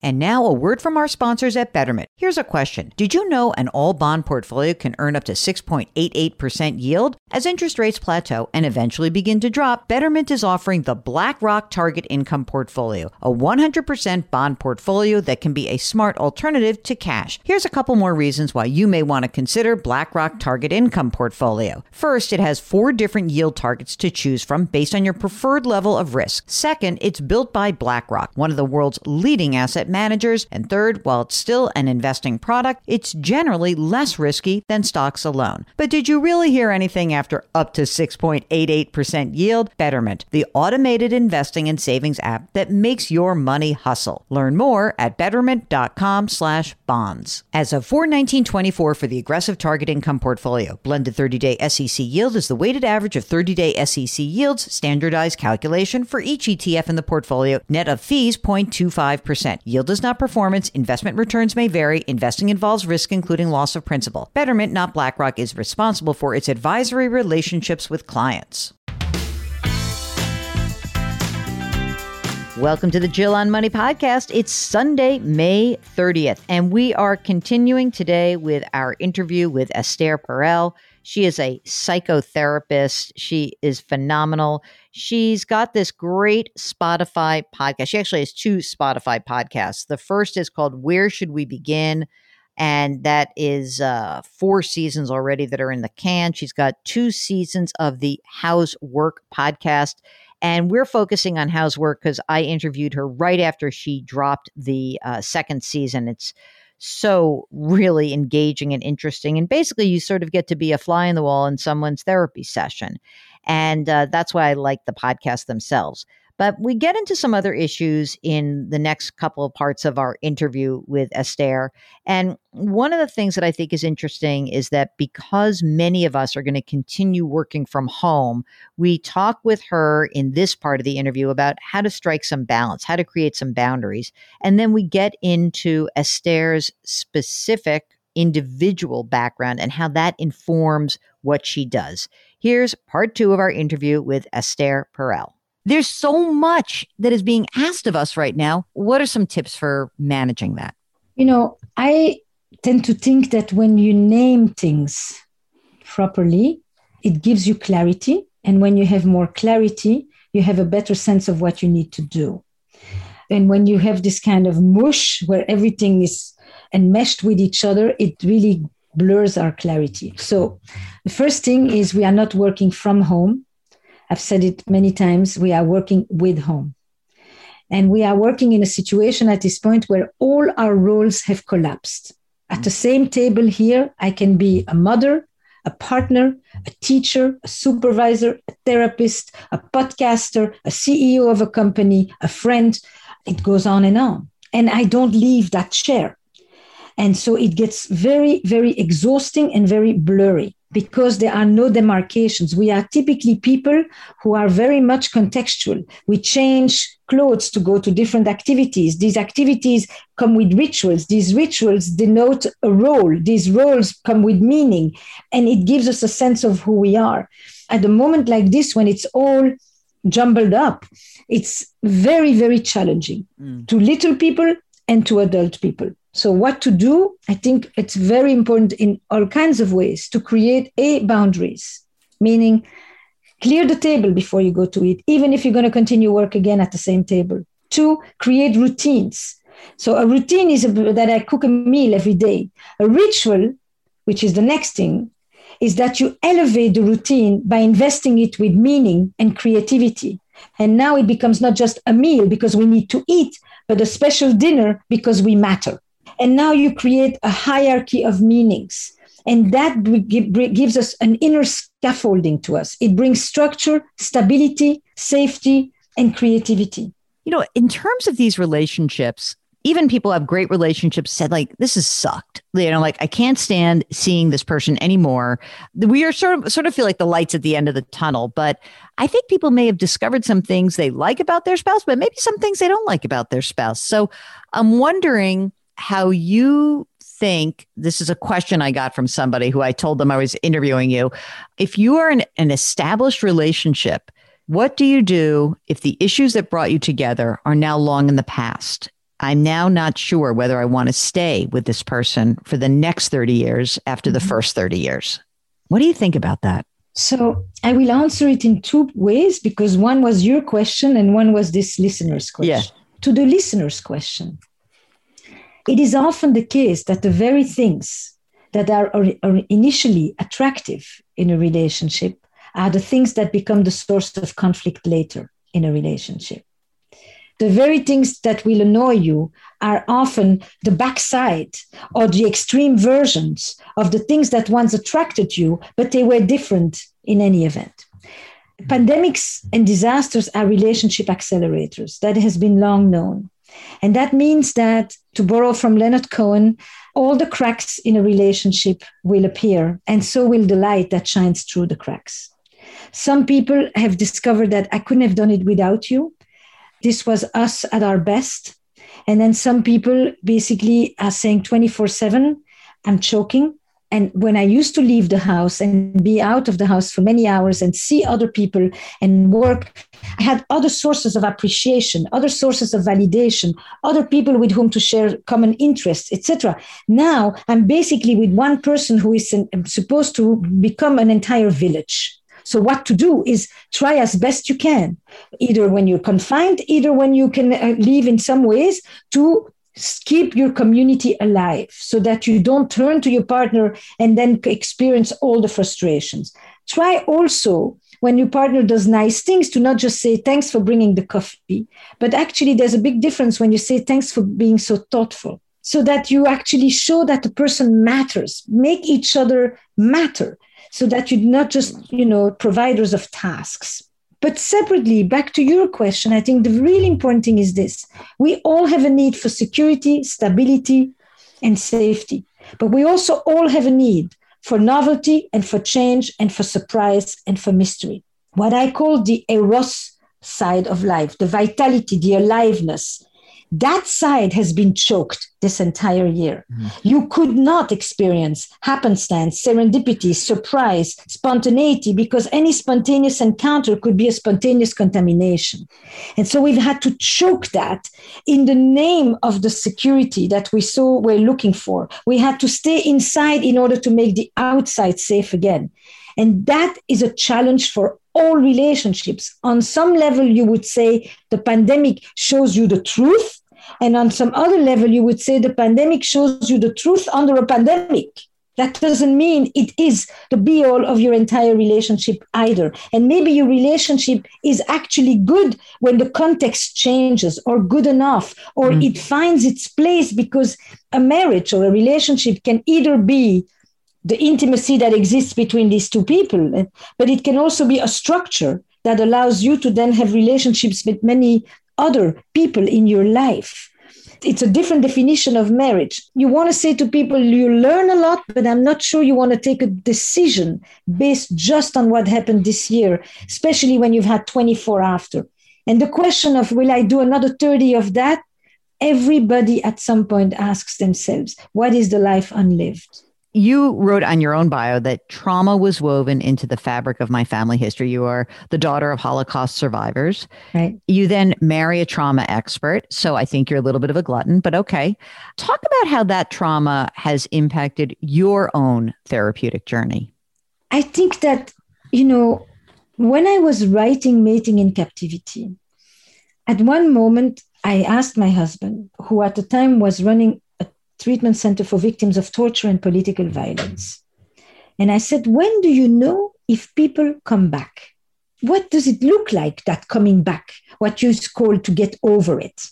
And now a word from our sponsors at Betterment. Here's a question. Did you know an all bond portfolio can earn up to 6.88% yield? As interest rates plateau and eventually begin to drop, Betterment is offering the BlackRock Target Income Portfolio, a 100% bond portfolio that can be a smart alternative to cash. Here's a couple more reasons why you may want to consider BlackRock Target Income Portfolio. First, it has four different yield targets to choose from based on your preferred level of risk. Second, it's built by BlackRock, one of the world's leading asset managers. And third, while it's still an investing product, it's generally less risky than stocks alone. But did you really hear anything after up to 6.88% yield? Betterment, the automated investing and savings app that makes your money hustle. Learn more at betterment.com slash bonds. As of 41924 for the aggressive target income portfolio, blended 30-day SEC yield is the weighted average of 30-day SEC yields, standardized calculation for each ETF in the portfolio, net of fees 0.25%. Yield Yield is not performance. Investment returns may vary. Investing involves risk, including loss of principal. Betterment, not BlackRock, is responsible for its advisory relationships with clients. Welcome to the Jill on Money podcast. It's Sunday, May 30th, and we are continuing today with our interview with Esther Perel. She is a psychotherapist. She is phenomenal. She's got this great Spotify podcast. She actually has two Spotify podcasts. The first is called Where Should We Begin? And that is uh, four seasons already that are in the can. She's got two seasons of the How's Work podcast. And we're focusing on How's Work because I interviewed her right after she dropped the uh, second season. It's so really engaging and interesting. And basically, you sort of get to be a fly in the wall in someone's therapy session. And uh, that's why I like the podcast themselves. But we get into some other issues in the next couple of parts of our interview with Esther. And one of the things that I think is interesting is that because many of us are going to continue working from home, we talk with her in this part of the interview about how to strike some balance, how to create some boundaries. And then we get into Esther's specific individual background and how that informs what she does. Here's part two of our interview with Esther Perel. There's so much that is being asked of us right now. What are some tips for managing that? You know, I tend to think that when you name things properly, it gives you clarity. And when you have more clarity, you have a better sense of what you need to do. And when you have this kind of mush where everything is enmeshed with each other, it really blurs our clarity. So, the first thing is we are not working from home. I've said it many times, we are working with home. And we are working in a situation at this point where all our roles have collapsed. At the same table here, I can be a mother, a partner, a teacher, a supervisor, a therapist, a podcaster, a CEO of a company, a friend. It goes on and on. And I don't leave that chair. And so it gets very, very exhausting and very blurry because there are no demarcations. We are typically people who are very much contextual. We change clothes to go to different activities. These activities come with rituals. These rituals denote a role. These roles come with meaning, and it gives us a sense of who we are. At a moment like this, when it's all jumbled up, it's very, very challenging mm. to little people and to adult people. So, what to do? I think it's very important in all kinds of ways to create a boundaries, meaning clear the table before you go to eat, even if you're going to continue work again at the same table. Two, create routines. So, a routine is a, that I cook a meal every day. A ritual, which is the next thing, is that you elevate the routine by investing it with meaning and creativity. And now it becomes not just a meal because we need to eat, but a special dinner because we matter. And now you create a hierarchy of meanings. And that gives us an inner scaffolding to us. It brings structure, stability, safety, and creativity. You know, in terms of these relationships, even people have great relationships said like this is sucked you know like i can't stand seeing this person anymore we are sort of sort of feel like the lights at the end of the tunnel but i think people may have discovered some things they like about their spouse but maybe some things they don't like about their spouse so i'm wondering how you think this is a question I got from somebody who I told them I was interviewing you. If you are in an established relationship, what do you do if the issues that brought you together are now long in the past? I'm now not sure whether I want to stay with this person for the next 30 years after the mm-hmm. first 30 years. What do you think about that? So I will answer it in two ways because one was your question and one was this listener's question. Yeah. To the listener's question, it is often the case that the very things that are, are, are initially attractive in a relationship are the things that become the source of conflict later in a relationship the very things that will annoy you are often the backside or the extreme versions of the things that once attracted you, but they were different in any event. Pandemics and disasters are relationship accelerators. That has been long known. And that means that, to borrow from Leonard Cohen, all the cracks in a relationship will appear, and so will the light that shines through the cracks. Some people have discovered that I couldn't have done it without you. This was us at our best. And then some people basically are saying 24 7, I'm choking. And when I used to leave the house and be out of the house for many hours and see other people and work, I had other sources of appreciation, other sources of validation, other people with whom to share common interests, etc. Now I'm basically with one person who is supposed to become an entire village. So, what to do is try as best you can, either when you're confined, either when you can uh, leave in some ways, to keep your community alive so that you don't turn to your partner and then experience all the frustrations. Try also when your partner does nice things to not just say thanks for bringing the coffee, but actually there's a big difference when you say thanks for being so thoughtful so that you actually show that the person matters, make each other matter so that you're not just, you know, providers of tasks. But separately, back to your question, I think the really important thing is this we all have a need for security, stability, and safety. But we also all have a need for novelty and for change and for surprise and for mystery. What I call the eros side of life, the vitality, the aliveness, that side has been choked this entire year. Mm. You could not experience happenstance, serendipity, surprise, spontaneity, because any spontaneous encounter could be a spontaneous contamination. And so we've had to choke that in the name of the security that we saw we're looking for. We had to stay inside in order to make the outside safe again. And that is a challenge for all relationships. On some level, you would say the pandemic shows you the truth. And on some other level, you would say the pandemic shows you the truth under a pandemic. That doesn't mean it is the be all of your entire relationship either. And maybe your relationship is actually good when the context changes or good enough or mm. it finds its place because a marriage or a relationship can either be the intimacy that exists between these two people, but it can also be a structure that allows you to then have relationships with many other people in your life. It's a different definition of marriage. You want to say to people, you learn a lot, but I'm not sure you want to take a decision based just on what happened this year, especially when you've had 24 after. And the question of, will I do another 30 of that? Everybody at some point asks themselves, what is the life unlived? You wrote on your own bio that trauma was woven into the fabric of my family history. You are the daughter of Holocaust survivors. Right. You then marry a trauma expert. So I think you're a little bit of a glutton, but okay. Talk about how that trauma has impacted your own therapeutic journey. I think that, you know, when I was writing Mating in Captivity, at one moment I asked my husband, who at the time was running treatment center for victims of torture and political violence. And I said, When do you know if people come back? What does it look like, that coming back, what you call to get over it?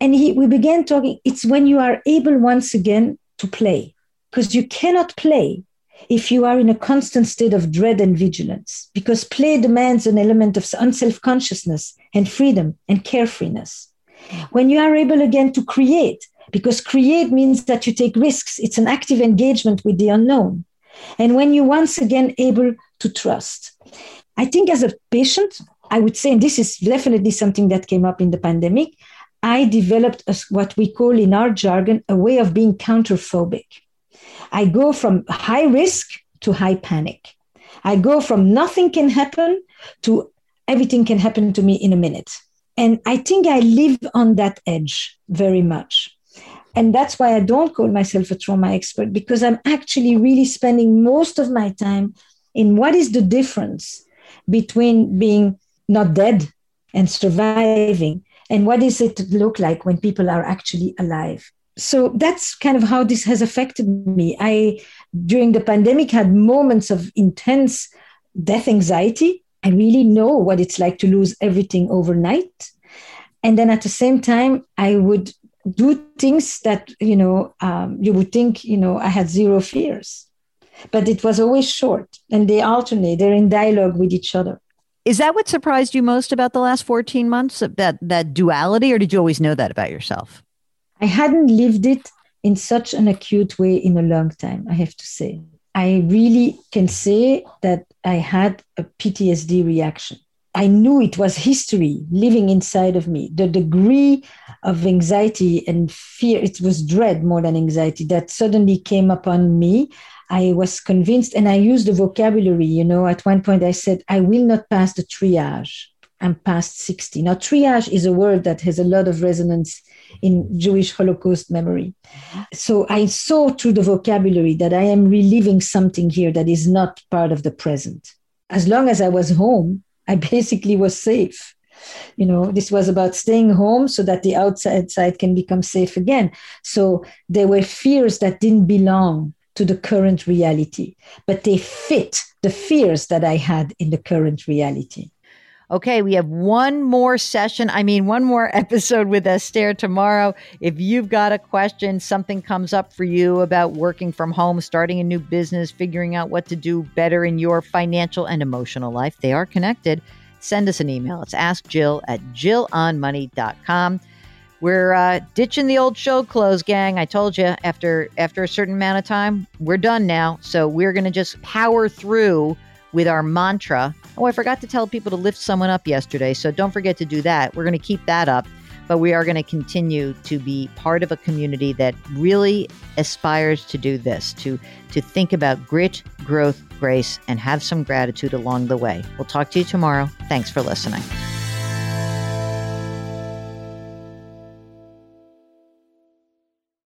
And he, we began talking, it's when you are able once again to play, because you cannot play if you are in a constant state of dread and vigilance, because play demands an element of unself consciousness and freedom and carefreeness. When you are able again to create, because create means that you take risks, it's an active engagement with the unknown. And when you once again able to trust. I think as a patient, I would say, and this is definitely something that came up in the pandemic, I developed a, what we call in our jargon a way of being counterphobic. I go from high risk to high panic. I go from nothing can happen to everything can happen to me in a minute. And I think I live on that edge very much. And that's why I don't call myself a trauma expert because I'm actually really spending most of my time in what is the difference between being not dead and surviving and what does it look like when people are actually alive. So that's kind of how this has affected me. I during the pandemic had moments of intense death anxiety. I really know what it's like to lose everything overnight. And then at the same time i would do things that you know um, you would think you know i had zero fears. But it was always short and they alternate. They're in dialogue with each other. Is that what surprised you most about the last 14 months that that duality or did you always know that about yourself? I hadn't lived it in such an acute way in a long time i have to say. I really can say that i had a ptsd reaction I knew it was history living inside of me. The degree of anxiety and fear, it was dread more than anxiety that suddenly came upon me. I was convinced, and I used the vocabulary. You know, at one point I said, I will not pass the triage. I'm past 60. Now, triage is a word that has a lot of resonance in Jewish Holocaust memory. So I saw through the vocabulary that I am reliving something here that is not part of the present. As long as I was home, I basically was safe. You know, this was about staying home so that the outside side can become safe again. So there were fears that didn't belong to the current reality, but they fit the fears that I had in the current reality. Okay, we have one more session. I mean, one more episode with Esther tomorrow. If you've got a question, something comes up for you about working from home, starting a new business, figuring out what to do better in your financial and emotional life, they are connected. Send us an email. It's askjill at jillonmoney.com. We're uh, ditching the old show clothes, gang. I told you after after a certain amount of time, we're done now. So we're going to just power through with our mantra. Oh, I forgot to tell people to lift someone up yesterday. So don't forget to do that. We're going to keep that up. But we are going to continue to be part of a community that really aspires to do this, to, to think about grit, growth, grace, and have some gratitude along the way. We'll talk to you tomorrow. Thanks for listening.